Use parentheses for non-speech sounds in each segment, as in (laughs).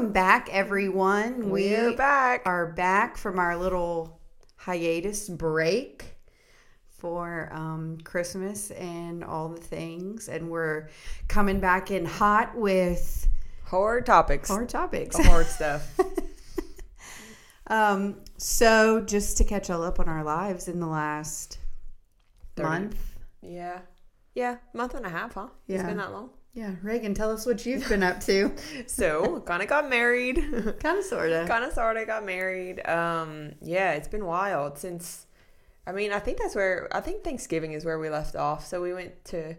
Welcome back, everyone. We're back. are back from our little hiatus break for um, Christmas and all the things, and we're coming back in hot with Hard topics. hard topics. The hard stuff. (laughs) Um, so just to catch all up on our lives in the last Thirty. month. yeah. Yeah. Month and a half, huh? It's Yeah. been that long. Yeah, Reagan, tell us what you've been up to. (laughs) So, kind of got married. (laughs) kind of, sorta. kind of sort of got married. Um, yeah, it's been wild since. I mean, I think that's where I think Thanksgiving is where we left off. So we went to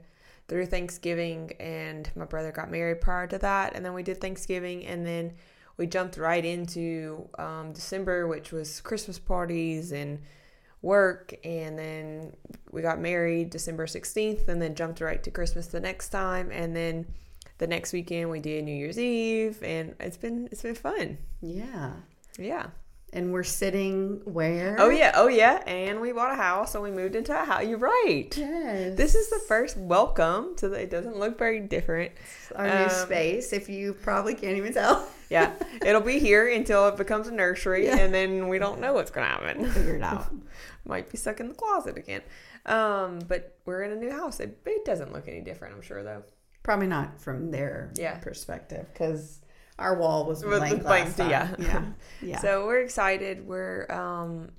through Thanksgiving, and my brother got married prior to that, and then we did Thanksgiving, and then we jumped right into um, December, which was Christmas parties and work, and then we got married December sixteenth, and then jumped right to Christmas the next time, and then the next weekend we did New Year's Eve, and it's been it's been fun. Yeah. Yeah. And we're sitting where? Oh yeah, oh yeah, and we bought a house and we moved into a house. You're right. Yes. This is the first welcome to the. It doesn't look very different. our new um, space, if you probably can't even tell. (laughs) Yeah, it'll be here until it becomes a nursery, Yeah. and then we don't know what's gonna happen. Figure it out. (laughs) Might be stuck in the closet again. Um, but we're in a new house. It, it doesn't look any different, I'm sure though. Probably not from their Yeah. perspective because our wall was blank blank, yeah. yeah, (laughs) yeah. So we're excited. We're um,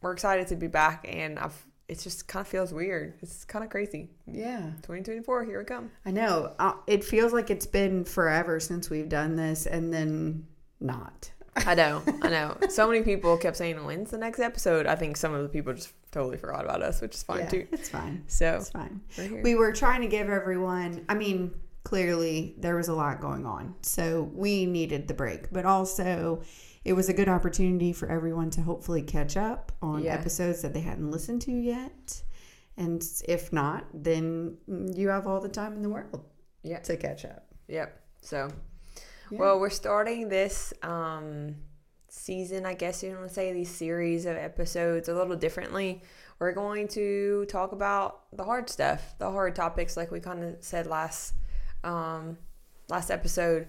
we're excited to be back, and I've. It just kind of feels weird. It's kind of crazy. yeah, 2024, here we come. I know. Uh, it feels like it's been forever since we've done this, and then not. I know, (laughs) I know. So many people kept saying, "When's the next episode?" I think some of the people just totally forgot about us, which is fine yeah, too. it's fine. So It's fine. we're here. We were trying to give everyone. I mean, clearly there was a lot going on, so we needed the break, but also. It was a good opportunity for everyone to hopefully catch up on Yeah. episodes that they hadn't listened to yet. And if not, then you have all the time in the world yeah, to catch up. yep. So, Yeah. well, we're starting this um, season. I guess you want to say these series of episodes a little differently. We're going to talk about the hard stuff, the hard topics, like we kind of said last um, last episode.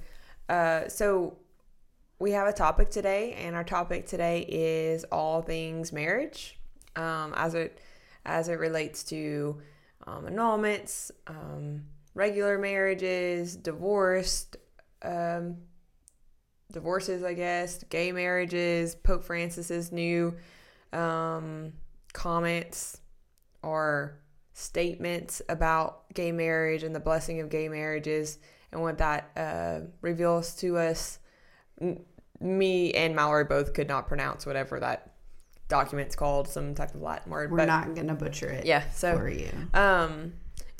Uh, so we have a topic today, and our topic today is all things marriage, um, as it as it relates to um, annulments, um, regular marriages, divorced, um, divorces, I guess, gay marriages, Pope Francis's new um, comments or statements about gay marriage and the blessing of gay marriages and what that uh, reveals to us. M- me and Mallory both could not pronounce whatever that document's called, some type of Latin word. We're but not going to butcher it yeah, so for you. um,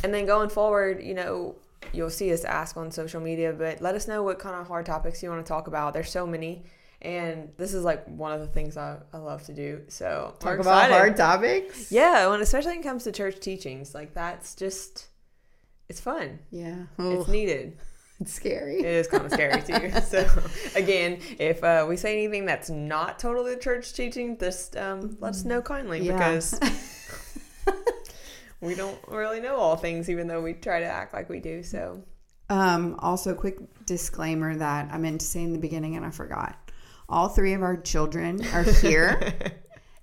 and then going forward, you know, you'll see us ask on social media, but let us know what kind of hard topics you want to talk about. There's so many, and this is like one of the things I, I love to do. So Talk about hard topics. Yeah, when especially when it comes to church teachings, like that's just it's fun. Yeah. It's Oh, needed. (laughs) it's scary. It is kind of scary too. (laughs) So again, if uh, we say anything that's not totally church teaching, just um, let us know kindly Yeah. because (laughs) we don't really know all things, even though we try to act like we do. So Um, also, quick disclaimer that I meant to say in the beginning and I forgot. All three of our children are (laughs) here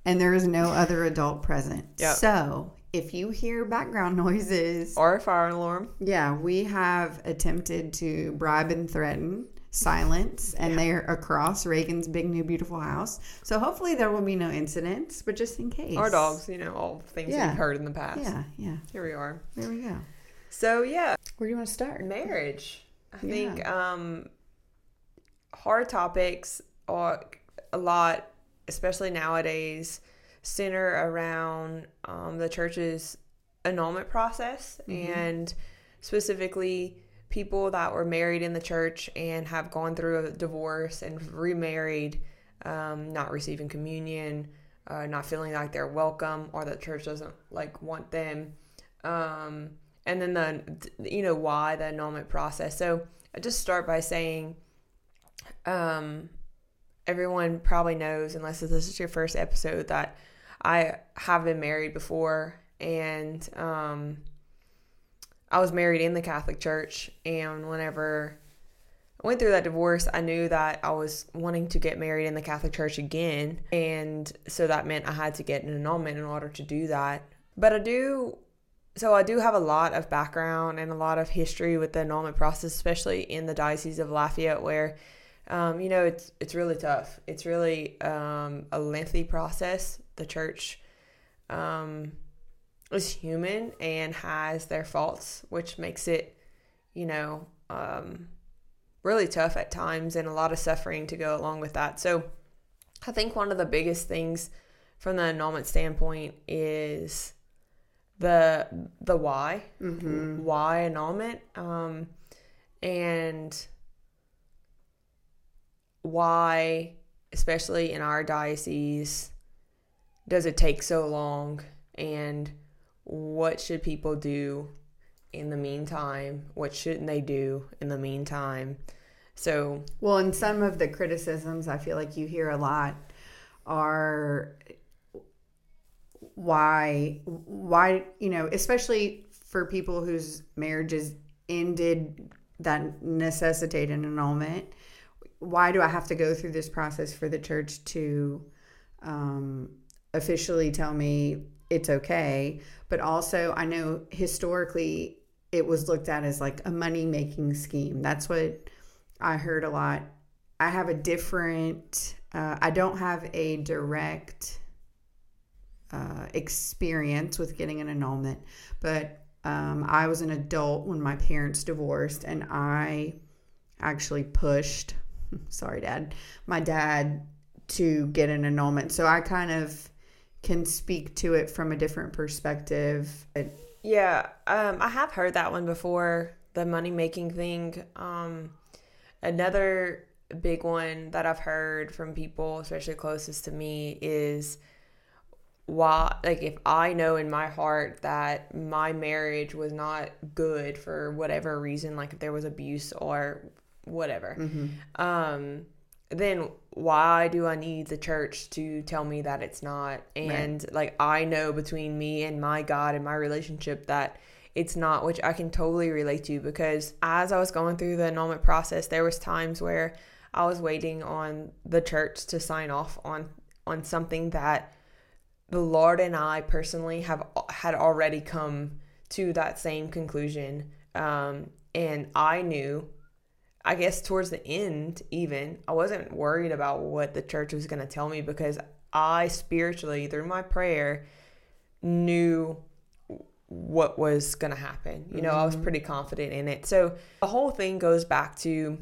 and there is no other adult present. Yep. So, if you hear background noises, or a fire alarm. yeah, we have attempted to bribe and threaten silence and they're across Reagan's big new beautiful house. So, hopefully, there will be no incidents, but just in case. Our dogs, you know, all things Yeah. we've heard in the past. Yeah, yeah. Here we are. There we go. So yeah, Where do you want to start? marriage. I Yeah. think um, hard topics a lot, especially nowadays, center around um, the church's annulment process Mm-hmm. and specifically people that were married in the church and have gone through a divorce and remarried, um, not receiving communion, uh, not feeling like they're welcome or that church doesn't like want them. Um, and then the you know why the annulment process. So I just start by saying, um, everyone probably knows, unless this is your first episode, that I have been married before, and um, I was married in the Catholic Church, and whenever I went through that divorce, I knew that I was wanting to get married in the Catholic Church again. And so that meant I had to get an annulment in order to do that. But I do, so I do have a lot of background and a lot of history with the annulment process, especially in the Diocese of Lafayette, where, um, you know, it's, it's really tough. It's really um, a lengthy process. The church um, is human and has their faults, which makes it, you know, um, really tough at times and a lot of suffering to go along with that. So I think one of the biggest things from the annulment standpoint is the the why Mm-hmm. why annulment um, and why especially in our diocese does it take so long? And what should people do in the meantime? What shouldn't they do in the meantime? So Well, and some of the criticisms I feel like you hear a lot are why why you know especially for people whose marriages ended that necessitate an annulment why do i have to go through this process for the church to um, officially tell me it's okay? But also i know historically it was looked at as like a money making scheme. That's what i heard a lot. I have a different uh, i don't have a direct uh, experience with getting an annulment, but um, I was an adult when my parents divorced, and I actually pushed, (laughs) sorry, dad, my dad to get an annulment. So I kind of can speak to it from a different perspective. Yeah, um, I have heard that one before. The money making thing. Um, another big one that I've heard from people, especially closest to me, is why. Like, if I know in my heart that my marriage was not good for whatever reason, like if there was abuse or whatever, um, then why do I need the church to tell me that it's not? And like I know between me and my God and my relationship that it's not, which I can totally relate to because as I was going through the annulment process, there was times where I was waiting on the church to sign off on on something that the Lord and I personally have had already come to that same conclusion. Um, and I knew, I guess towards the end, even, I wasn't worried about what the church was going to tell me because I spiritually, through my prayer, knew what was going to happen. You know, I was pretty confident in it. So the whole thing goes back to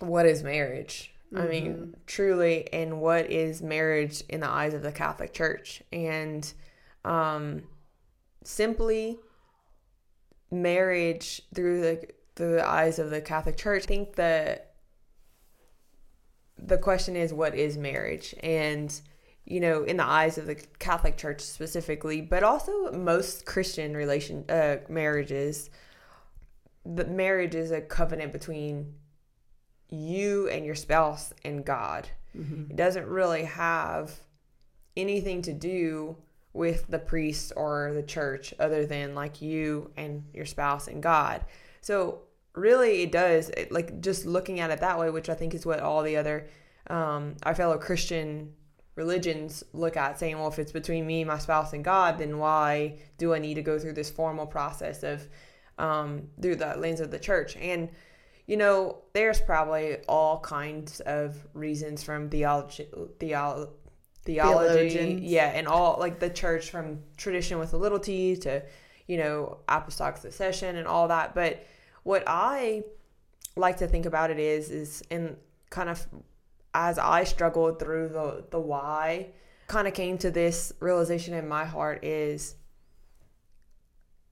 what is marriage? I mean, truly, and what is marriage in the eyes of the Catholic Church? And um, simply marriage through the through the eyes of the Catholic Church. I think the the question is what is marriage? And you know, in the eyes of the Catholic Church specifically, but also most Christian relation uh, marriages, the marriage is a covenant between you and your spouse and God. It doesn't really have anything to do with the priest or the church other than like you and your spouse and God. So really it does it, like just looking at it that way, which I think is what all the other um, our fellow Christian religions look at saying, well, if it's between me, my spouse, and God, then why do I need to go through this formal process of um, through the lens of the church? And you know, there's probably all kinds of reasons from theology, theolo- theology, Theologians. yeah, and all like the church from tradition with a little t to, you know, apostolic succession and all that. But what I like to think about it is, is and kind of as I struggled through the the why, kind of came to this realization in my heart is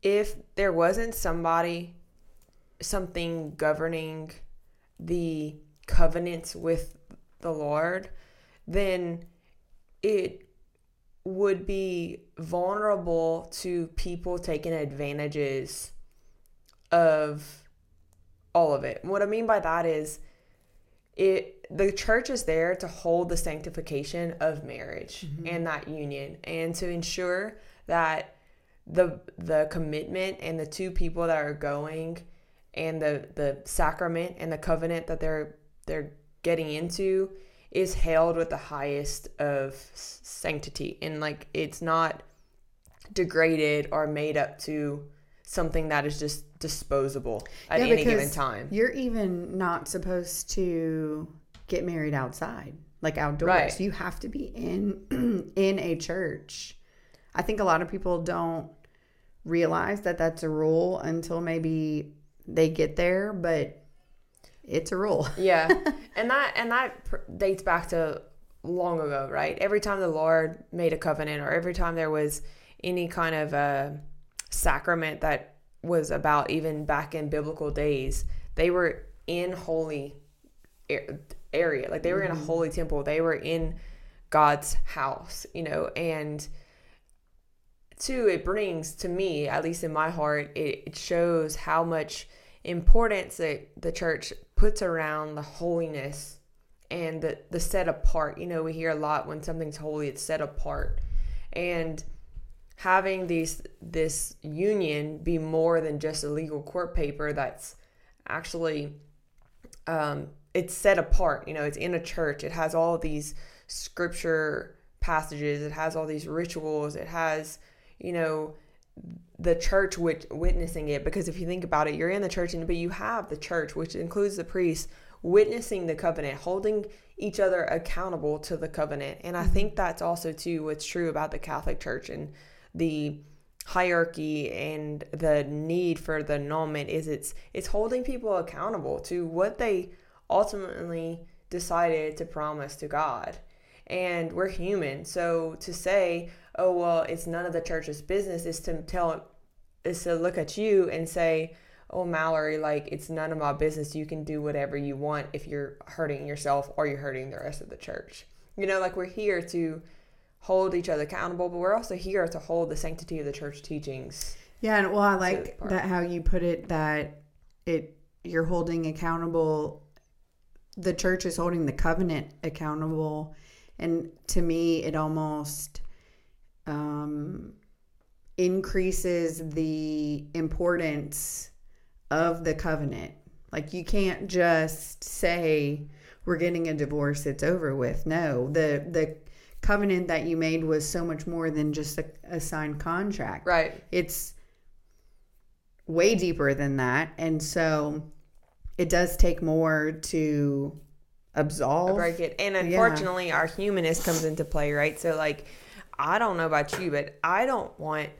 if there wasn't somebody something governing the covenants with the Lord, then it would be vulnerable to people taking advantages of all of it. What I mean by that is it the church is there to hold the sanctification of marriage mm-hmm. and that union and to ensure that the the commitment and the two people that are going and the the sacrament and the covenant that they're they're getting into is held with the highest of sanctity and like it's not degraded or made up to something that is just disposable at Yeah, any given time. You're even not supposed to get married outside, like outdoors. Right. You have to be in (clears throat) in a church. I think a lot of people don't realize that that's a rule until maybe they get there, but it's a rule. (laughs) Yeah, and that and that pr- dates back to long ago, right? Every time the Lord made a covenant, or every time there was any kind of a sacrament that was about even back in biblical days, they were in holy area, like they were in a mm-hmm. holy temple. They were in God's house, you know, and two, it brings to me, at least in my heart, it, it shows how much importance that the church puts around the holiness and the, the set apart. You know, we hear a lot when something's holy, it's set apart. And having these this union be more than just a legal court paper that's actually um, it's set apart. You know, it's in a church. It has all these scripture passages. It has all these rituals. It has, you know, the church wit- witnessing it. Because if you think about it, you're in the church, and but you have the church, which includes the priests, witnessing the covenant, holding each other accountable to the covenant. And I think that's also too what's true about the Catholic Church and the hierarchy and the need for the annulment is it's it's holding people accountable to what they ultimately decided to promise to God. And we're human. So to say, oh well, it's none of the church's business is to tell is to look at you and say, oh Mallory, like it's none of my business. You can do whatever you want if you're hurting yourself or you're hurting the rest of the church. You know, like we're here to hold each other accountable, but we're also here to hold the sanctity of the church teachings. Yeah, and well, I like that how you put it that it you're holding accountable. The church is holding the covenant accountable, and to me, it almost um, increases the importance of the covenant. Like you can't just say we're getting a divorce; it's over with. No, the the covenant that you made was so much more than just a, a signed contract Right. it's way deeper than that and so it does take more to absolve break it. And Yeah. unfortunately, our humanness comes into play, right? So, like, I don't know about you, but I don't want.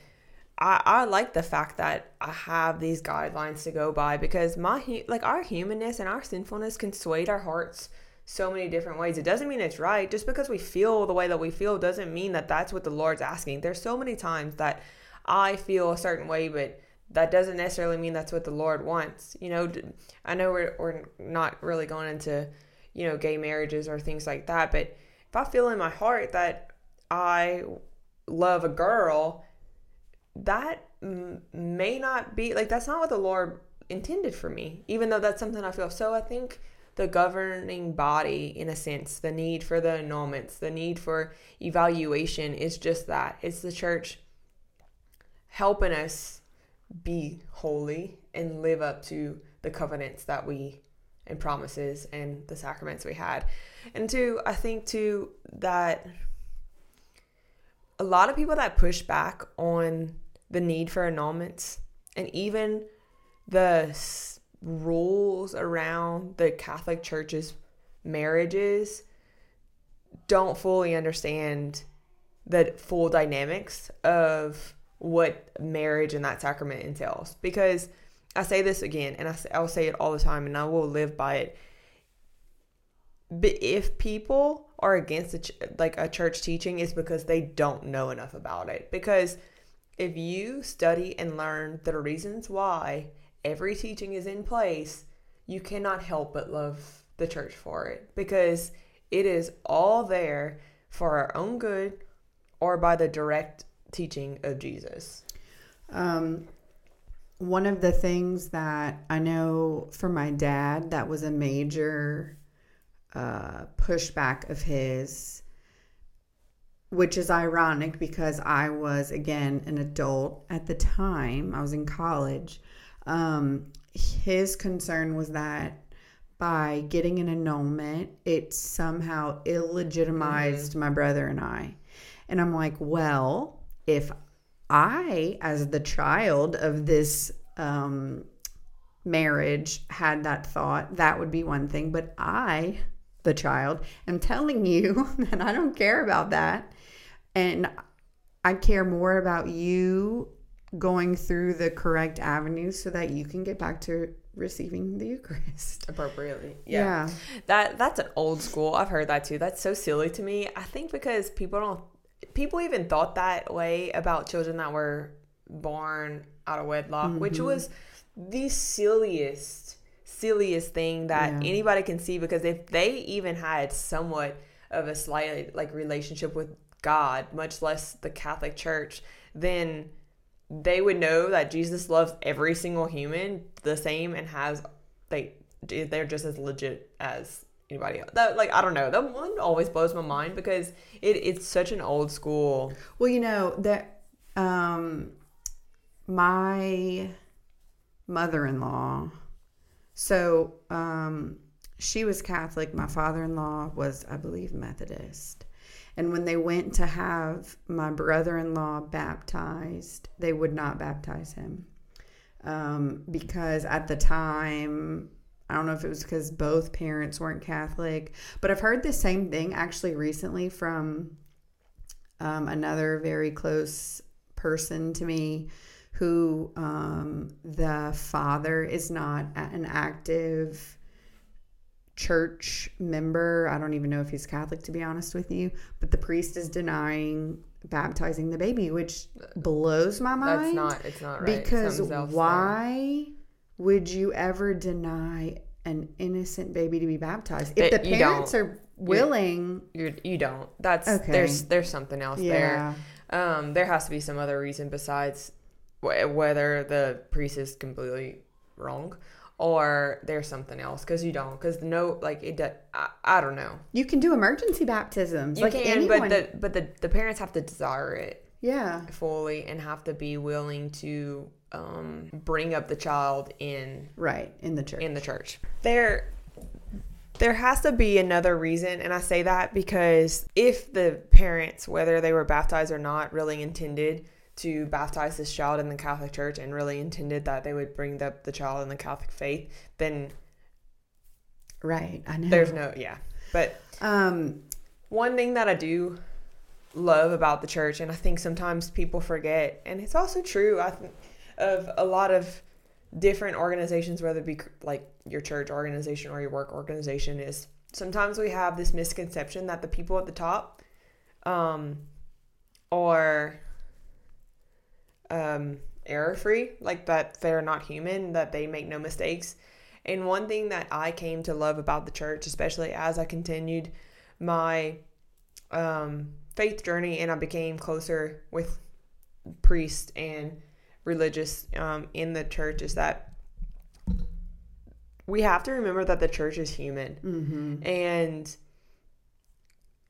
I, I like the fact that I have these guidelines to go by because my like our humanness and our sinfulness can sway our hearts so many different ways. It doesn't mean it's right. Just because we feel the way that we feel doesn't mean that that's what the Lord's asking. There's so many times that I feel a certain way, but that doesn't necessarily mean that's what the Lord wants. You know, I know we're, we're not really going into, you know, gay marriages or things like that, but if I feel in my heart that I love a girl, that may not be like that's not what the Lord intended for me, even though that's something I feel. So I think the governing body, in a sense, the need for the annulments, the need for evaluation is just that. It's the church helping us be holy and live up to the covenants that we and promises and the sacraments we had. And two, I think too that a lot of people that push back on the need for annulments and even the rules around the Catholic Church's marriages don't fully understand the full dynamics of what marriage and that sacrament entails. Because I say this again, and I, I'll say it all the time, and I will live by it. But if people are against a ch- like a church teaching, it's because they don't know enough about it. Because if you study and learn the reasons why every teaching is in place, you cannot help but love the church for it because it is all there for our own good or by the direct teaching of Jesus. Um, one of the things that I know for my dad that was a major uh, pushback of his, which is ironic because I was, again, an adult at the time, I was in college. Um, his concern was that by getting an annulment, it somehow illegitimized my brother and I. And I'm like, well, if I, as the child of this um, marriage, had that thought, that would be one thing. But I, the child, am telling you (laughs) that I don't care about that. And I care more about you going through the correct avenues so that you can get back to receiving the Eucharist appropriately. Yeah. yeah. That that's an old school. I've heard that too. That's so silly to me. I think because people don't people even thought that way about children that were born out of wedlock, mm-hmm. which was the silliest silliest thing that yeah. anybody can see because if they even had somewhat of a slight like relationship with God, much less the Catholic Church, then they would know that Jesus loves every single human the same and has they they're just as legit as anybody else. That like I don't know. That one always blows my mind because it, it's such an old school. Well, you know that um my mother-in-law so um she was Catholic. My father-in-law was I believe Methodist. And when they went to have my brother in law baptized, they would not baptize him. Um, because at the time, I don't know if it was because both parents weren't Catholic, but I've heard the same thing actually recently from um, another very close person to me who um, the father is not an active church member. I don't even know if he's Catholic, to be honest with you. But the priest is denying baptizing the baby, which blows my mind. That's not. It's not right. Because why there. would you ever deny an innocent baby to be baptized if it, the parents are willing? You you do not That's okay. There's there's something else yeah. there. Um, there has to be some other reason besides whether the priest is completely wrong or there's something else because you don't because no like it I, I don't know. You can do emergency baptisms you like can anyone. but the but the, the parents have to desire it yeah. fully and have to be willing to um bring up the child in right in the church. in the church. There there has to be another reason and i say that because if the parents whether they were baptized or not really intended to baptize this child in the Catholic Church and really intended that they would bring the, the child in the Catholic faith, then right, I know. There's no yeah. But um one thing that I do love about the church and I think sometimes people forget and it's also true I think of a lot of different organizations whether it be like your church organization or your work organization is sometimes we have this misconception that the people at the top um or um, error free, like that they're not human, that they make no mistakes. And one thing that I came to love about the church, especially as I continued my um, faith journey and I became closer with priests and religious um, in the church, is that we have to remember that the church is human. Mm-hmm. And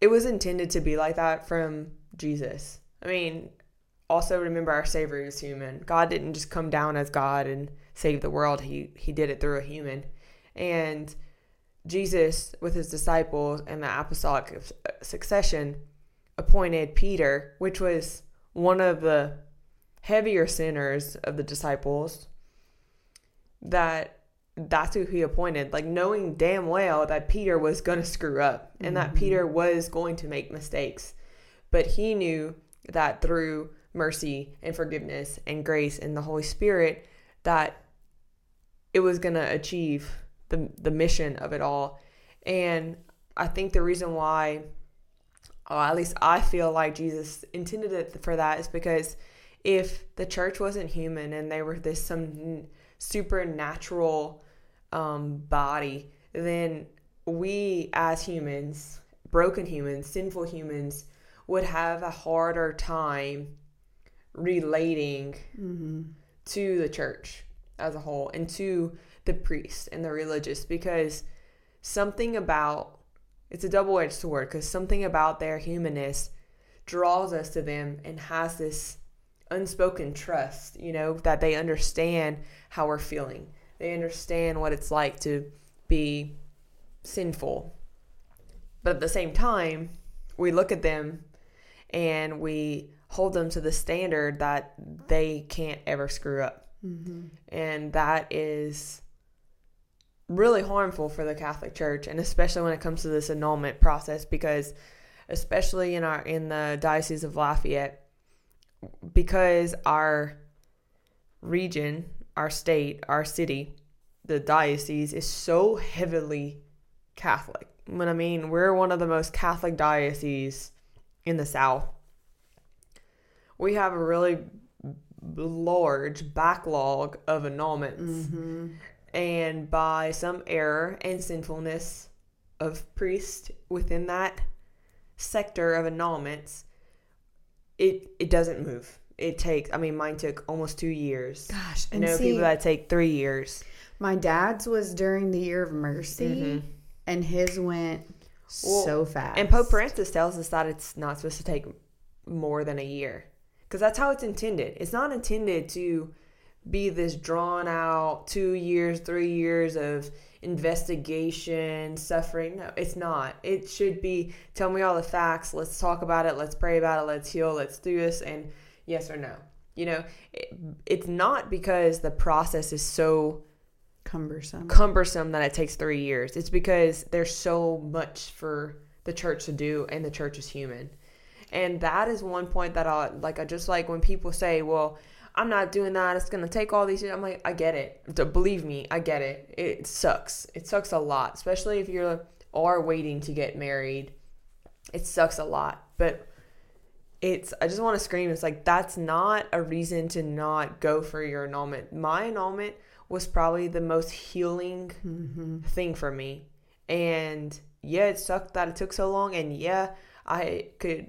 it was intended to be like that from Jesus. I mean, also remember our Savior is human. God didn't just come down as God and save the world. He he did it through a human. And Jesus, with his disciples and the apostolic succession, appointed Peter, which was one of the heavier sinners of the disciples, that that's who he appointed, like knowing damn well that Peter was going to screw up and mm-hmm. that Peter was going to make mistakes. But he knew that through mercy and forgiveness and grace and the Holy Spirit that it was going to achieve the the mission of it all. And I think the reason why or at least I feel like Jesus intended it for that is because if the church wasn't human and they were this some supernatural um, body, then we as humans, broken humans, sinful humans, would have a harder time relating mm-hmm. to the church as a whole and to the priest and the religious because something about it's a double-edged sword because something about their humanness draws us to them and has this unspoken trust you know that they understand how we're feeling They understand what it's like to be sinful. But at the same time, we look at them and we hold them to the standard that they can't ever screw up. Mm-hmm. And that is really harmful for the Catholic Church and especially when it comes to this annulment process because especially in our in the Diocese of Lafayette because our region, our state, our city, the diocese is so heavily Catholic. When I mean we're one of the most Catholic dioceses in the South. We have a really large backlog of annulments. Mm-hmm. And by some error and sinfulness of priests within that sector of annulments, it it doesn't move. It takes. I mean, mine took almost two years. Gosh, I know see, people that take three years. my dad's was during the year of mercy, Mhm. and his went Well, so fast. And Pope Francis tells us that it's not supposed to take more than a year. Because that's how it's intended. It's not intended to be this drawn out two years, three years of investigation, suffering. No, it's not. It should be tell me all the facts. Let's talk about it. Let's pray about it. Let's heal. Let's do this. And yes or no. You know, it, it's not because the process is so cumbersome. cumbersome that it takes three years. It's because there's so much for the church to do, and the church is human. And that is one point that I like. I just like when people say, "Well, I'm not doing that. It's gonna take all these." Years. I'm like, I get it. Believe me, I get it. It sucks. It sucks a lot, especially if you are waiting to get married. It sucks a lot, but it's i just want to scream it's like that's not a reason to not go for your annulment my annulment was probably the most healing Mm-hmm. thing for me and yeah it sucked that it took so long and yeah i could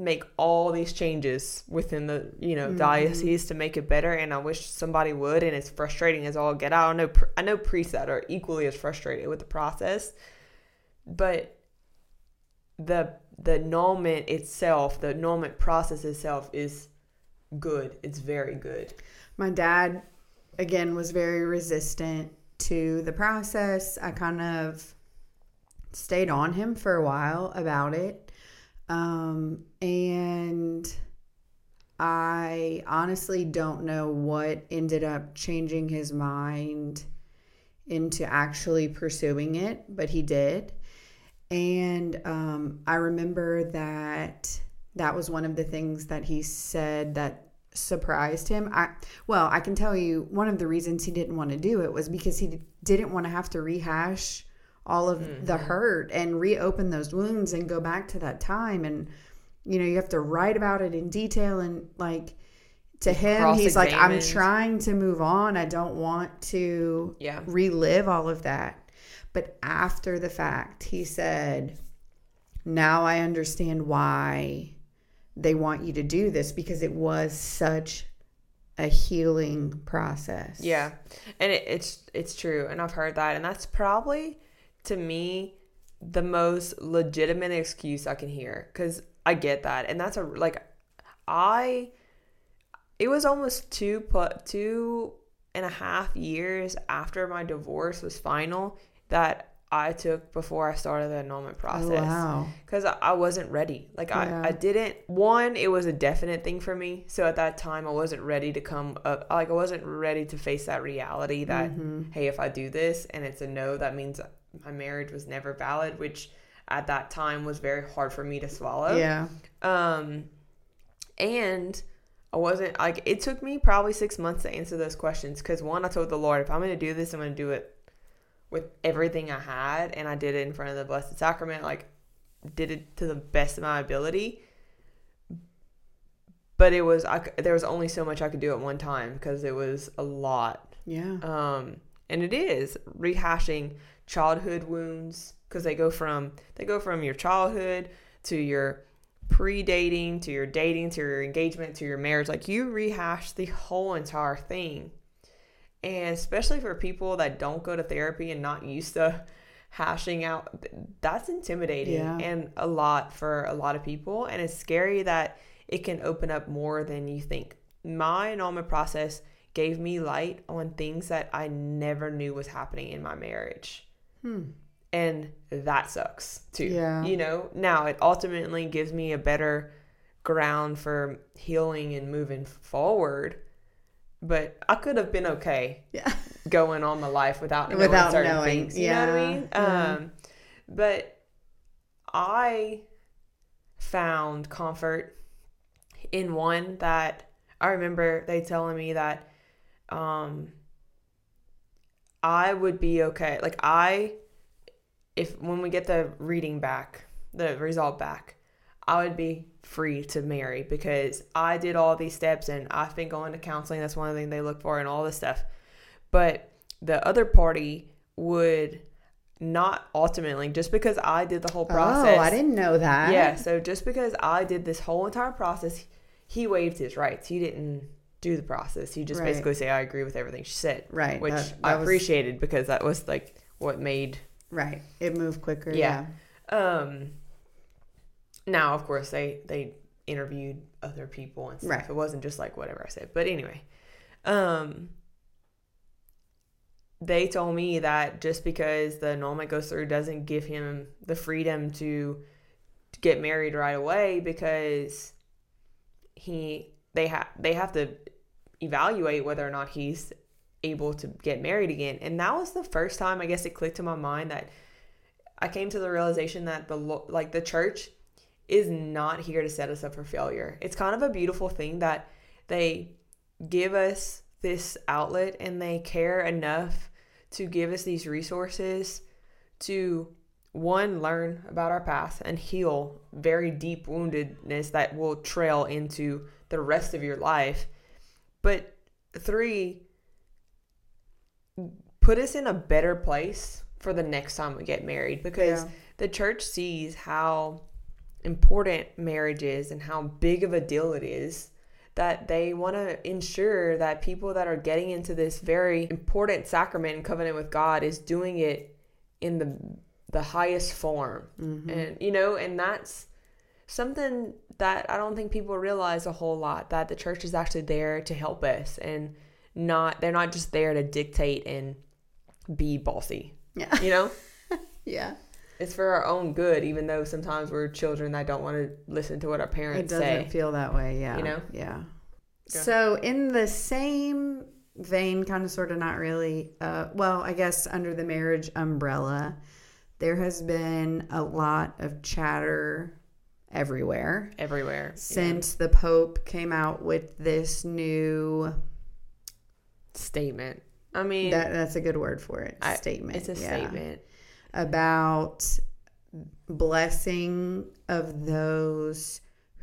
make all these changes within the you know Mhm. diocese to make it better and i wish somebody would and it's frustrating as all get out i know i know priests that are equally as frustrated with the process but the the annulment itself the annulment process itself is good it's very good My dad, again, was very resistant to the process. I kind of stayed on him for a while about it. Um, and I honestly don't know what ended up changing his mind into actually pursuing it, but he did. And um, I remember that that was one of the things that he said that surprised him. I well, I can tell you one of the reasons he didn't want to do it was because he didn't want to have to rehash all of the mm-hmm. hurt and reopen those wounds and go back to that time. And you know, you have to write about it in detail and like to him he's like I'm trying to move on. I don't want to yeah. relive all of that. But after the fact, he said, Now I understand why they want you to do this because it was such a healing process. Yeah, and it, it's it's true, and I've heard that, and that's probably to me the most legitimate excuse I can hear because I get that, and that's a like I. It was almost two put two and a half years after my divorce was final that I took before I started the annulment process because I, I wasn't ready. Like Yeah. I, I didn't. One, it was a definite thing for me. So at that time, I wasn't ready to come up. Like I wasn't ready to face that reality that Mhm. hey, if I do this and it's a no, that means my marriage was never valid. Which at that time was very hard for me to swallow. Yeah. Um, and I wasn't like it took me probably six months to answer those questions because one, I told the Lord, if I'm going to do this, I'm going to do it with everything I had, and I did it in front of the Blessed Sacrament, like did it to the best of my ability. But it was I, there was only so much I could do at one time because it was a lot. Yeah. Um, and it is rehashing childhood wounds because they go from they go from your childhood to your pre-dating to your dating to your engagement to your marriage. Like you rehash the whole entire thing, and especially for people that don't go to therapy and not used to hashing out, that's intimidating Yeah. and a lot for a lot of people. And it's scary that it can open up more than you think. My annulment process gave me light on things that I never knew was happening in my marriage. Hmm. And that sucks too. Yeah. You know, now it ultimately gives me a better ground for healing and moving forward. But I could have been okay Yeah. (laughs) going on my life without knowing Without certain knowing, things. You know what I mean? yeah. Um, but I found comfort in one that I remember they telling me that um, I would be okay. Like I, if when we get the reading back, the result back, I would be free to marry because I did all these steps and I've been going to counseling. That's one of the things they look for and all this stuff. But the other party would not ultimately just because I did the whole process. Oh, I didn't know that. Yeah, so just because I did this whole entire process, he waived his rights. He didn't do the process. You just Right. basically say I agree with everything she said, Right. which that- I that was- appreciated because that was like what made Right. It moved quicker. Yeah. Yeah. um now of course they they interviewed other people and stuff. Right. It wasn't just like whatever I said. But anyway, um they told me that just because the annulment goes through doesn't give him the freedom to, to get married right away because he they have they have to evaluate whether or not he's able to get married again. And that was the first time I guess it clicked in my mind that I came to the realization that the like the church is not here to set us up for failure. It's kind of a beautiful thing that they give us this outlet and they care enough to give us these resources to one learn about our past and heal very deep woundedness that will trail into the rest of your life. But three put us in a better place for the next time we get married because Yeah. the church sees how important marriage is and how big of a deal it is that they want to ensure that people that are getting into this very important sacrament and covenant with God is doing it in the the highest form. Mm-hmm. And you know, and that's something that I don't think people realize a whole lot that the church is actually there to help us and not they're not just there to dictate and be bossy. Yeah. You know? (laughs) Yeah. it's for our own good, even though sometimes we're children that don't want to listen to what our parents say. It doesn't say. feel that way. Yeah. You know? Yeah. Go So in the same vein, kind of, sort of, not really. Uh, well, I guess under the marriage umbrella, there has been a lot of chatter everywhere Everywhere. since the Pope came out with this new. Statement. I mean, That, that's a good word for it. I- statement. it's a yeah. statement. about blessing of those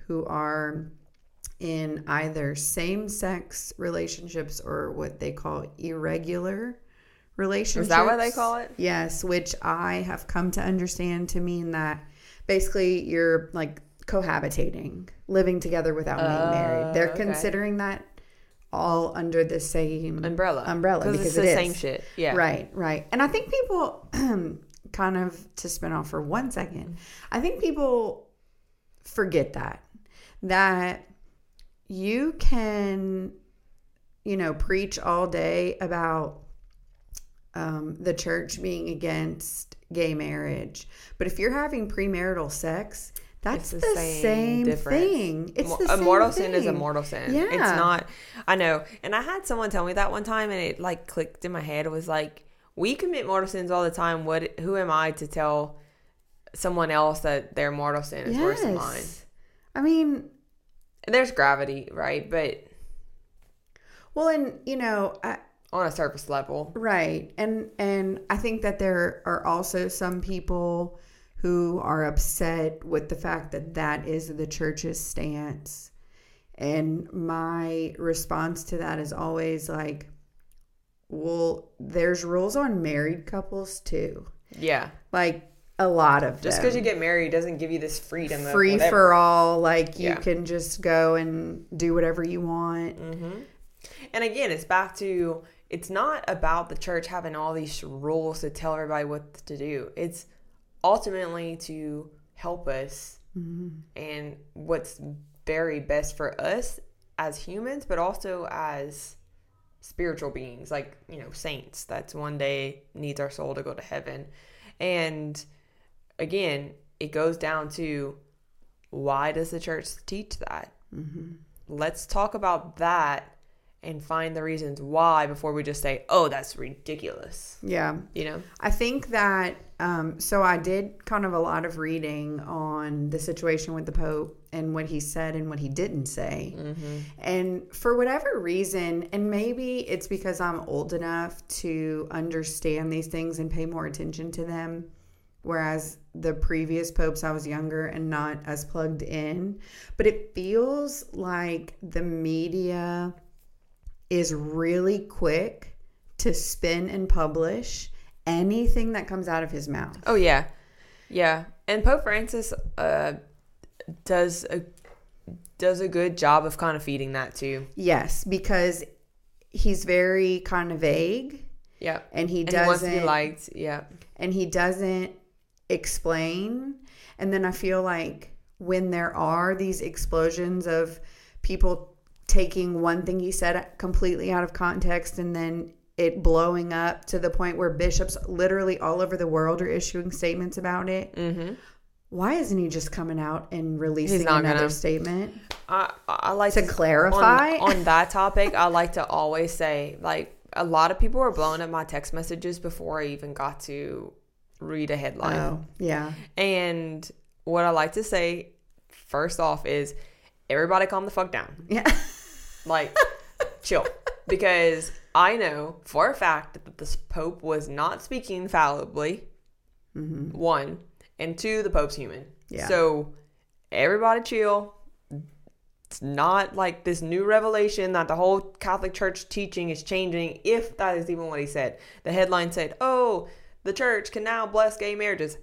who are in either same-sex relationships or what they call irregular relationships. Is that what they call it? Yes, which I have come to understand to mean that basically you're like cohabitating, living together without being married. Oh, They're Oh, okay. considering that all under the same Umbrella. umbrella Because because it's the it same shit. Yeah. Right, right. And I think people, (clears throat) kind of to spin off for one second, I think people forget that. That you can, you know, preach all day about um, the church being against gay marriage. But if you're having premarital sex, that's the, the same, same thing. It's Mo- the a mortal sin is a mortal sin. Yeah. It's not I know. And I had someone tell me that one time and it like clicked in my head. It was like, we commit mortal sins all the time. What who am I to tell someone else that their mortal sin is worse than mine? I mean, There's gravity, right? But well, and you know, I, on a surface level. Right. And and I think that there are also some people who are upset with the fact that that is the church's stance. And my response to that is always like well, there's rules on married couples too. Yeah. Like a lot of Just because you get married doesn't give you this freedom free for all, like you Yeah. can just go and do whatever you want. Mm-hmm. And again, it's back to it's not about the church having all these rules to tell everybody what to do. It's ultimately to help us and what's very best for us as humans, but also as spiritual beings, like, you know, saints that's one day needs our soul to go to heaven. And again, it goes down to why does the church teach that? Mm-hmm. Let's talk about that and find the reasons why before we just say, oh, that's ridiculous. Yeah. You know? I think that, um, so I did kind of a lot of reading on the situation with the Pope and what he said and what he didn't say. Mm-hmm. And for whatever reason, and maybe it's because I'm old enough to understand these things and pay more attention to them. Whereas the previous popes, I was younger and not as plugged in. But it feels like the media is really quick to spin and publish anything that comes out of his mouth. Oh yeah, yeah. And Pope Francis uh, does a does a good job of kind of feeding that too. Yes, because he's very kind of vague. Yeah, and he and doesn't he wants to be liked. Yeah, and he doesn't explain. And then I feel like when there are these explosions of people taking one thing he said completely out of context and then it blowing up to the point where bishops literally all over the world are issuing statements about it. Mm-hmm. Why isn't he just coming out and releasing another gonna. statement? I, I like to, to clarify on, on that topic. I like to always say like a lot of people were blowing up my text messages before I even got to read a headline. Oh, yeah. And what I like to say first off is everybody calm the fuck down. Yeah. (laughs) Like, (laughs) chill. Because I know for a fact that this Pope was not speaking infallibly, mm-hmm. one, and two, the Pope's human. Yeah. So everybody chill. It's not like this new revelation that the whole Catholic Church teaching is changing, if that is even what he said. The headline said, oh, the church can now bless gay marriages.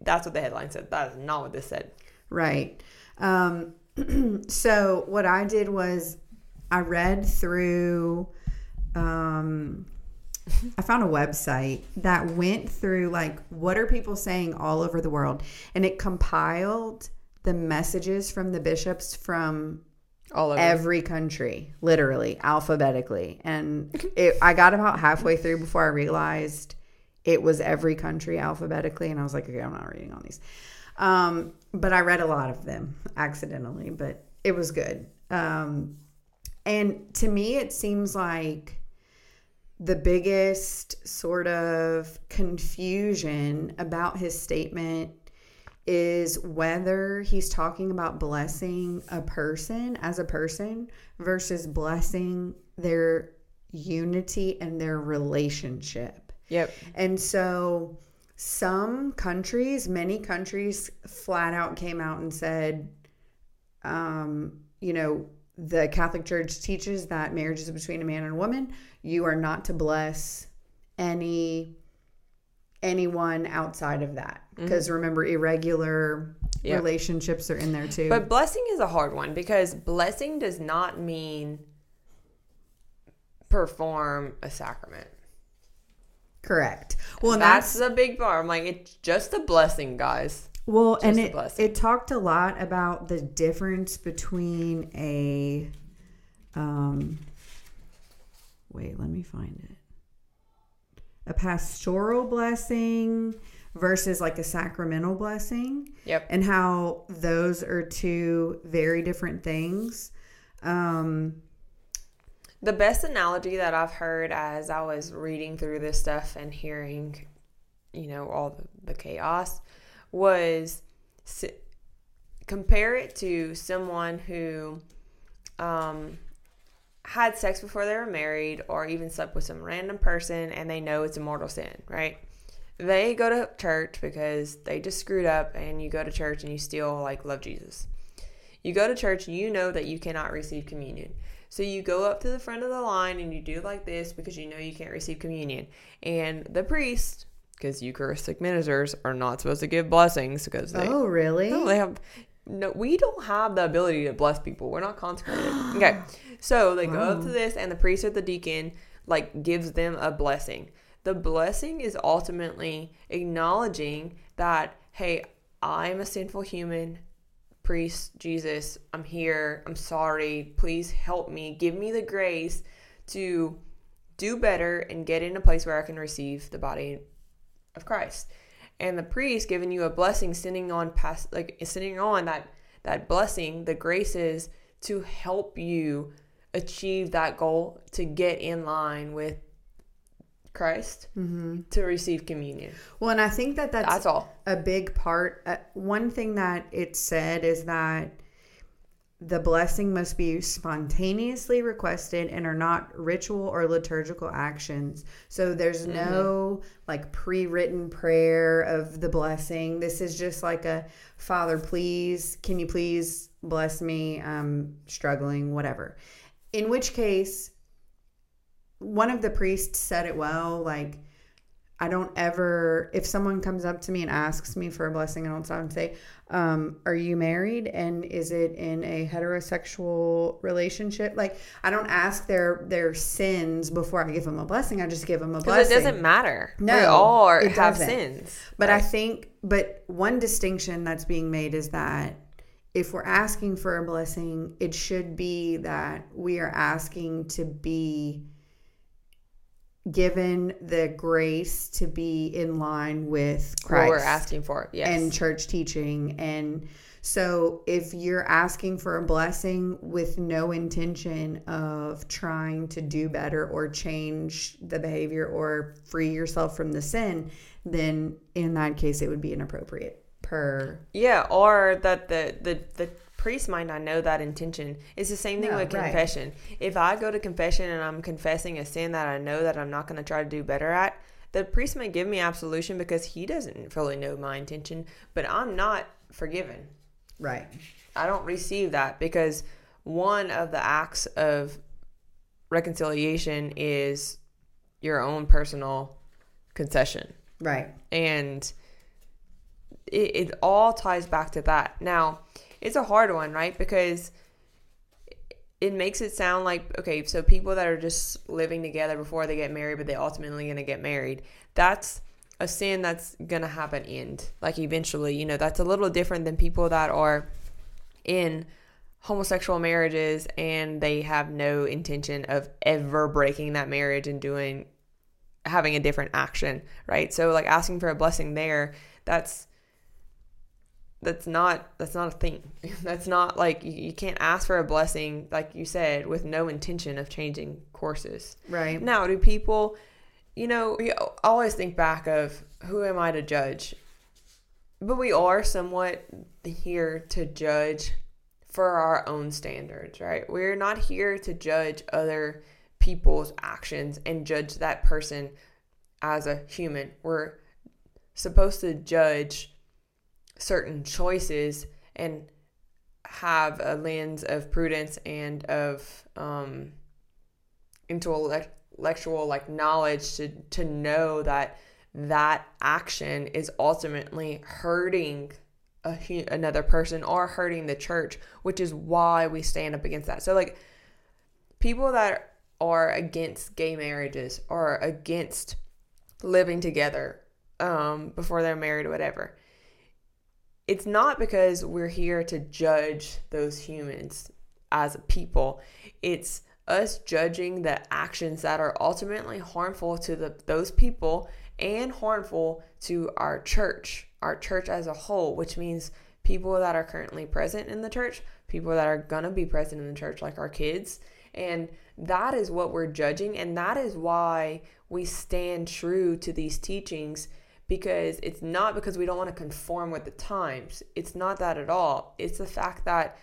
That's what the headline said. That is not what this said. Right. Um, (clears throat) so what I did was I read through um I found a website that went through like what are people saying all over the world and it compiled the messages from the bishops from all over. every country, literally alphabetically. And it, I got about halfway through before I realized it was every country alphabetically, and I was like, okay, I'm not reading all these. Um, but I read a lot of them accidentally, but it was good. Um, and to me, it seems like the biggest sort of confusion about his statement is whether he's talking about blessing a person as a person versus blessing their unity and their relationship. Yep. And so some countries, many countries flat out came out and said, um, you know, the Catholic Church teaches that marriage is between a man and a woman. You are not to bless any anyone outside of that because mm-hmm. remember irregular yep. relationships are in there too. But blessing is a hard one because blessing does not mean perform a sacrament. Correct. Well, that's, that's a big part. I'm like, it's just a blessing, guys. Well, Just and it it talked a lot about the difference between a um wait, let me find it. A pastoral blessing versus like a sacramental blessing. Yep. And how those are two very different things. Um the best analogy that I've heard as I was reading through this stuff and hearing, you know, all the, the chaos was compare it to someone who um, had sex before they were married or even slept with some random person and they know it's a mortal sin, right? They go to church because they just screwed up and you go to church and you still like love Jesus. You go to church you know that you cannot receive communion. So you go up to the front of the line and you do like this because you know you can't receive communion. And the priest because Eucharistic ministers are not supposed to give blessings because they. Oh, really? No, they have. No, we don't have the ability to bless people. We're not consecrated. (gasps) okay, so they go up to this, and the priest or the deacon like gives them a blessing. The blessing is ultimately acknowledging that hey, I'm a sinful human. Priest Jesus, I'm here. I'm sorry. Please help me. Give me the grace to do better and get in a place where I can receive the body of Christ. And the priest giving you a blessing, sending on past like sending on that that blessing, the graces to help you achieve that goal to get in line with Christ Mm-hmm. to receive communion. Well, and I think that that's, That's all. a big part. Uh, one thing that it said is that the blessing must be spontaneously requested and are not ritual or liturgical actions. So there's mm-hmm. no like pre-written prayer of the blessing. This is just like a Father, please, can you please bless me? I'm struggling, whatever. In which case, one of the priests said it well, like I don't ever, if someone comes up to me and asks me for a blessing, I don't stop and say, um, Are you married? And is it in a heterosexual relationship? Like, I don't ask their their sins before I give them a blessing. I just give them a blessing. Because it doesn't matter. No, we all are, it have doesn't. sins. But I think, but one distinction that's being made is that if we're asking for a blessing, it should be that we are asking to be given the grace to be in line with what we're asking for. Yes. and church teaching. And so if you're asking for a blessing with no intention of trying to do better or change the behavior or free yourself from the sin, then in that case it would be inappropriate per Yeah, or that the the the priest might not know that intention. It's the same thing No, with right. confession. If I go to confession and I'm confessing a sin that I know that I'm not going to try to do better at, the priest may give me absolution because he doesn't fully know my intention, but I'm not forgiven. right. I don't receive that because one of the acts of reconciliation is your own personal concession Right. and it, it all ties back to that now it's a hard one right because it makes it sound like okay so people that are just living together before they get married but they ultimately going to get married that's a sin that's going to have an end like eventually you know that's a little different than people that are in homosexual marriages and they have no intention of ever breaking that marriage and doing having a different action, right? So like asking for a blessing there, that's that's not that's not a thing. (laughs) That's not like you, you can't ask for a blessing like you said with no intention of changing courses. Right. Now, do people, you know, we always think back of who am I to judge? But we are somewhat here to judge for our own standards, right? We're not here to judge other people's actions and judge that person as a human. We're supposed to judge certain choices and have a lens of prudence and of um, intellectual like knowledge to to know that that action is ultimately hurting a, another person or hurting the church, which is why we stand up against that. So like people that are against gay marriages or against living together um, before they're married whatever. It's not because we're here to judge those humans as a people. It's us judging the actions that are ultimately harmful to the, those people and harmful to our church, our church as a whole, which means people that are currently present in the church, people that are going to be present in the church, like our kids. And that is what we're judging. And that is why we stand true to these teachings because it's not because we don't want to conform with the times. It's not that at all. It's the fact that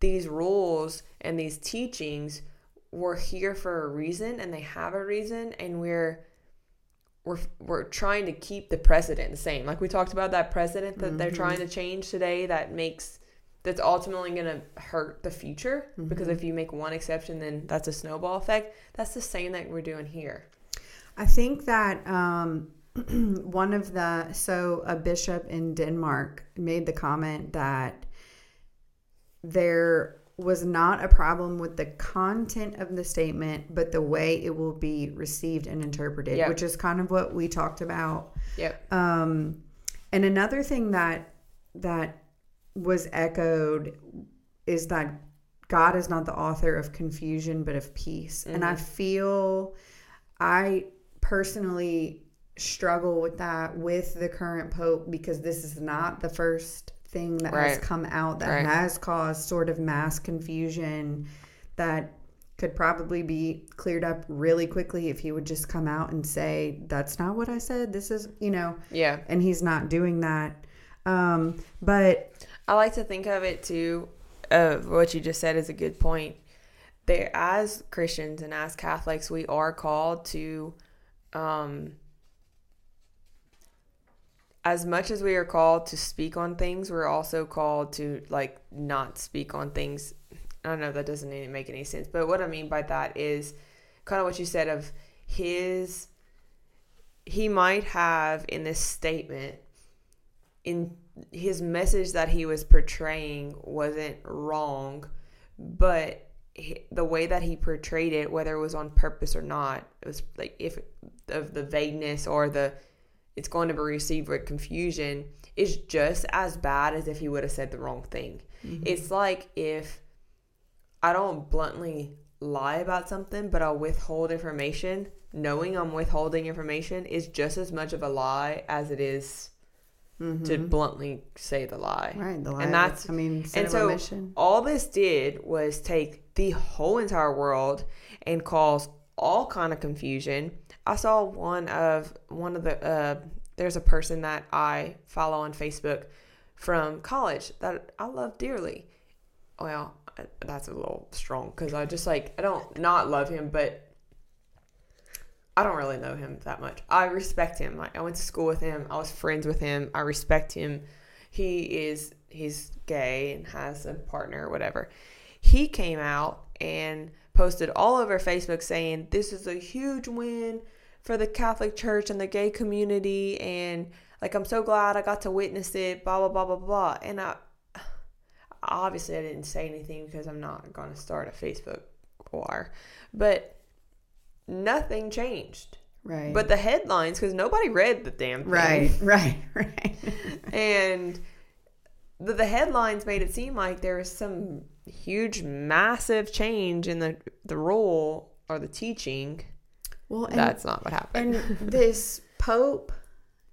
these rules and these teachings were here for a reason and they have a reason and we're we're we're trying to keep the precedent the same. Like we talked about that precedent that they're trying to change today that makes that's ultimately going to hurt the future because if you make one exception then that's a snowball effect. That's the same that we're doing here. I think that um, (clears throat) one of the so a bishop in Denmark made the comment that there was not a problem with the content of the statement, but the way it will be received and interpreted, Yep. which is kind of what we talked about. Yep. Um, and another thing that that was echoed is that God is not the author of confusion, but of peace. And I feel I personally struggle with that with the current pope because this is not the first thing that has come out that Right. has caused sort of mass confusion that could probably be cleared up really quickly if he would just come out and say that's not what I said this is you know Yeah. and he's not doing that um but I like to think of it too. Uh, what you just said is a good point. There, as Christians and as Catholics, we are called to, um, as much as we are called to speak on things, we're also called to like not speak on things. I don't know. That doesn't make any sense. But what I mean by that is kind of what you said of his. He might have in this statement in his message that he was portraying wasn't wrong, but he, the way that he portrayed it, whether it was on purpose or not, it was like if of the vagueness or the it's going to be received with confusion is just as bad as if he would have said the wrong thing. Mm-hmm. It's like if I don't bluntly lie about something, but I'll withhold information. Knowing I'm withholding information is just as much of a lie as it is mm-hmm. to bluntly say the lie. right the lie And that's I mean and so omission. all this did was take the whole entire world and cause all kind of confusion. I saw one of one of the uh, there's a person that I follow on Facebook from college that I love dearly. Well, that's a little strong because I just like I don't not love him, but I don't really know him that much. I respect him. Like I went to school with him. I was friends with him. I respect him. He is he's gay and has a partner or whatever. He came out and posted all over Facebook saying this is a huge win for the Catholic Church and the gay community and like I'm so glad I got to witness it, blah blah blah blah blah. And I obviously I didn't say anything because I'm not gonna start a Facebook war. But nothing changed. Right. But the headlines, because nobody read the damn thing. right, (laughs) right, right. And the, the headlines made it seem like there was some huge, massive change in the, the rule or the teaching. well, That's not what happened. and (laughs) this pope,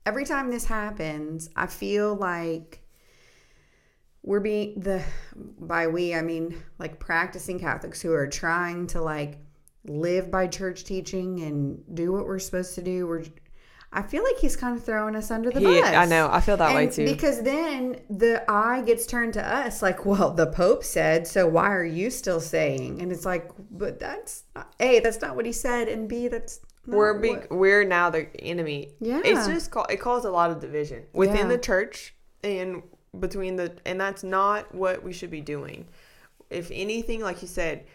every time this happens, I feel like we're being the by we I mean like practicing Catholics who are trying to like live by church teaching and do what we're supposed to do. We're I feel like he's kind of throwing us under the He- bus. I know. I feel that way too. Because then the eye gets turned to us, like, well, the Pope said, so why are you still saying? And it's like, but that's not, a, that's not what he said, and b, that's not we're be, what- we're now the enemy. Yeah. It's just ca- it caused a lot of division within Yeah. the church and between the and that's not what we should be doing. If anything, like you said,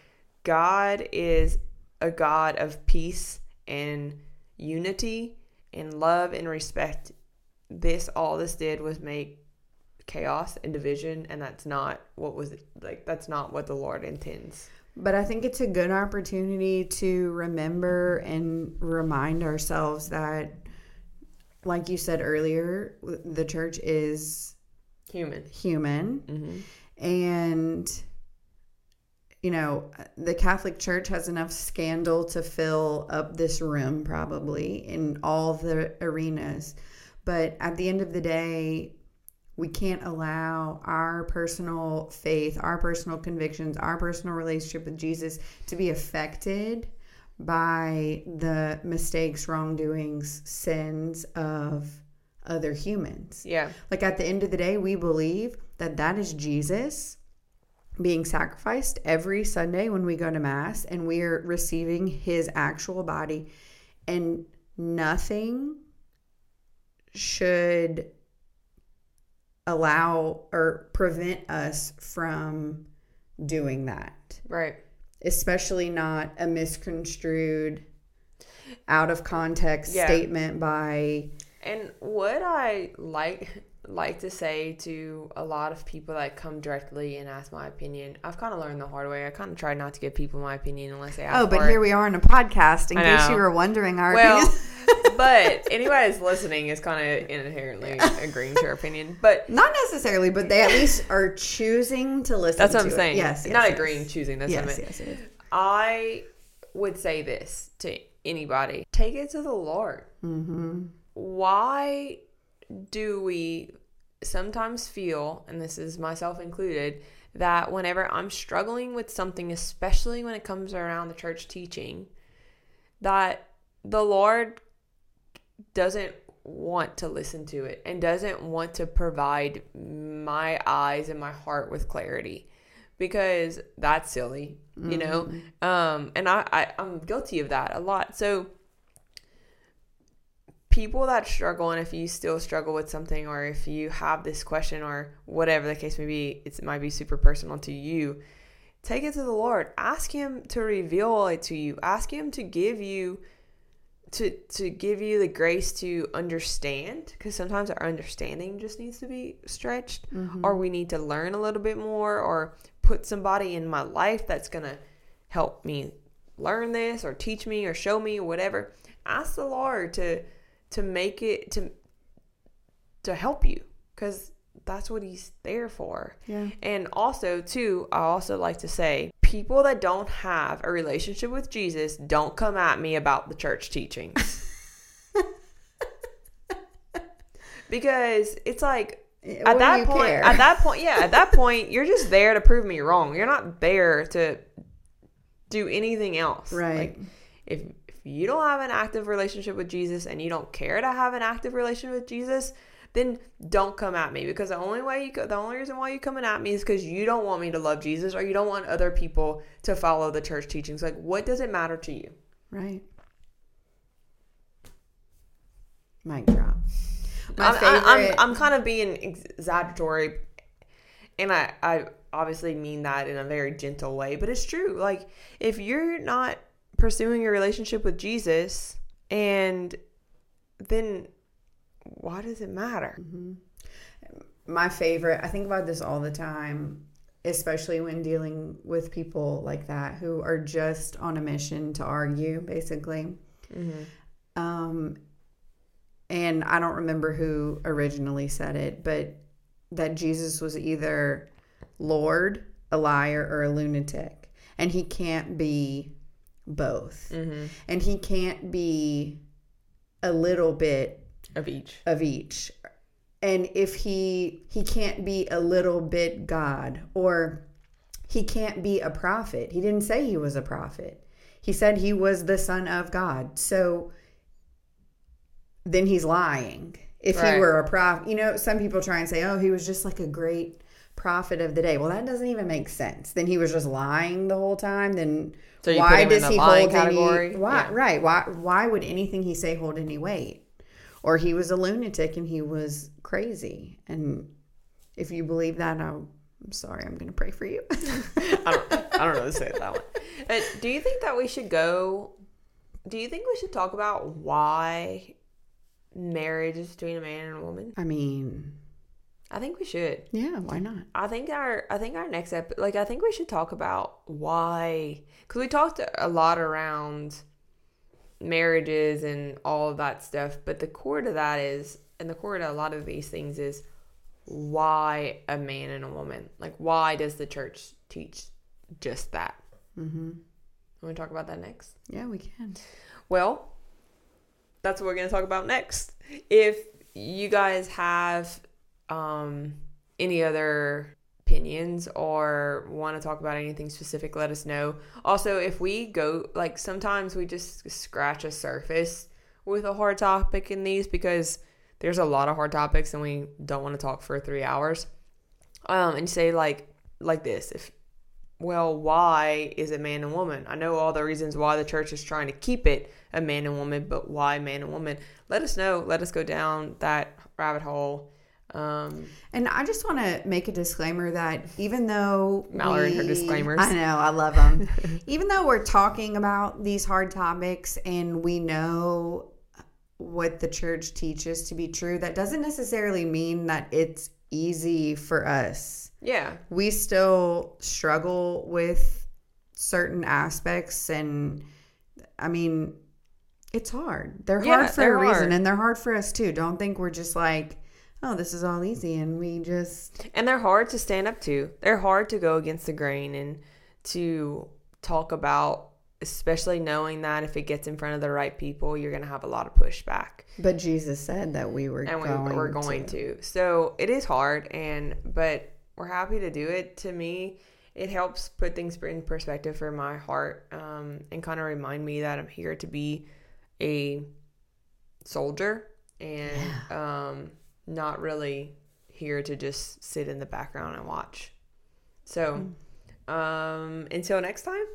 God is a God of peace and unity and love and respect. This all this did was make chaos and division and that's not what was like that's not what the Lord intends. But I think it's a good opportunity to remember and remind ourselves that, like you said earlier, the church is Human. human hmm and you know the catholic church has enough scandal to fill up this room probably in all the arenas. But at the end of the day we can't allow our personal faith our personal convictions our personal relationship with jesus to be affected by the mistakes wrongdoings sins of other humans. Yeah. like at the end of the day, we believe that that is Jesus being sacrificed every Sunday when we go to Mass and we are receiving his actual body, and nothing should allow or prevent us from doing that, Right. especially not a misconstrued, out of context Yeah. statement by And what I like like to say to a lot of people that come directly and ask my opinion, I've kind of learned the hard way. I kind of try not to give people my opinion unless they ask Oh, but here it. we are on a podcast. In case you were wondering our Well, (laughs) but (laughs) anybody that's listening is kind of inherently agreeing to your opinion. But (laughs) Not necessarily, but they at least are choosing to listen. that's what I'm saying. Yes, yes, not yes. agreeing, choosing. That's what I Yes, meant. yes, yes. I would say this to anybody: take it to the Lord. Mm-hmm. why do we sometimes feel, and this is myself included, that whenever I'm struggling with something, especially when it comes around the church teaching, that the Lord doesn't want to listen to it and doesn't want to provide my eyes and my heart with clarity because that's silly you know? Um and I, I i'm guilty of that a lot. So people that struggle and if you still struggle with something or if you have this question or whatever the case may be it's, it might be super personal to you take it to the lord. Ask him to reveal it to you. Ask him to give you to to give you the grace to understand because sometimes our understanding just needs to be stretched mm-hmm. or we need to learn a little bit more or put somebody in my life that's gonna help me learn this or teach me or show me or whatever. Ask the lord to to make it to to help you because that's what he's there for Yeah. and also too i also like to say people that don't have a relationship with jesus don't come at me about the church teachings (laughs) because it's like eh, What at that point care? at that point yeah at that point you're just there to prove me wrong you're not there to do anything else Right. Like, if you don't have an active relationship with Jesus and you don't care to have an active relationship with Jesus, then don't come at me because the only way you co- the only reason why you coming at me is because you don't want me to love Jesus or you don't want other people to follow the church teachings. Like, what does it matter to you? Right. Mic drop. My I'm, favorite. I, I'm, I'm kind of being exaggeratory, and I, I obviously mean that in a very gentle way, but it's true. Like, if you're not pursuing a relationship with Jesus, and then why does it matter? my favorite. I think about this all the time, especially when dealing with people like that who are just on a mission to argue, basically. Um, and I don't remember who originally said it, but that Jesus was either Lord, a liar, or a lunatic, and he can't be both, Mm-hmm. and he can't be a little bit Of each. of each. And if he he can't be a little bit god or he can't be a prophet. He didn't say he was a prophet. He said he was the son of god. So then he's lying. If Right. he were a prophet you know some people try and say oh he was just like a great prophet of the day. Well that doesn't even make sense. Then he was just lying the whole time. Then So why does he hold category? any why Yeah. right why why would anything he say hold any weight or he was a lunatic and he was crazy and if you believe that i'm sorry i'm gonna pray for you (laughs) I don't, I don't know to say that one. Do you think that we should go? Do you think we should talk about why marriage is between a man and a woman? i mean I think we should. yeah why not I think our I think our next ep like I think we should talk about why because we talked a lot around marriages and all of that stuff, but the core to that is and the core to a lot of these things is why a man and a woman like why does the church teach just that? mm-hmm Want to talk about that next? yeah we can Well, that's what we're going to talk about next. If you guys have um, any other opinions or want to talk about anything specific, let us know. Also, if we go, like, sometimes we just scratch a surface with a hard topic in these because there's a lot of hard topics and we don't want to talk for three hours. Um, and say, like, like this if well, why is it man and woman? I know all the reasons why the church is trying to keep it a man and woman, but why man and woman? Let us know. Let us go down that rabbit hole. Um, and i just want to make a disclaimer that even though Mallory and her disclaimers. i know i love them (laughs) even though we're talking about these hard topics and we know what the church teaches to be true that doesn't necessarily mean that it's easy for us yeah, we still struggle with certain aspects and i mean it's hard. They're Yeah, hard for they're a reason, hard. and they're hard for us too. Don't think we're just like, oh, this is all easy, and we just and they're hard to stand up to. They're hard to go against the grain and to talk about, especially knowing that if it gets in front of the right people, you're going to have a lot of pushback. But Jesus said that we were and we, going we're going to. So it is hard, and but we're happy to do it. To me, it helps put things in perspective for my heart, um, and kind of remind me that I'm here to be a soldier and um, not really here to just sit in the background and watch. So um, until next time,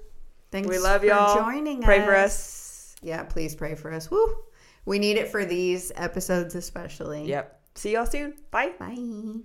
Thanks We love y'all. joining Pray for us. Yeah, please pray for us. Woo! We need it for these episodes especially. yep. See y'all soon. Bye. Bye.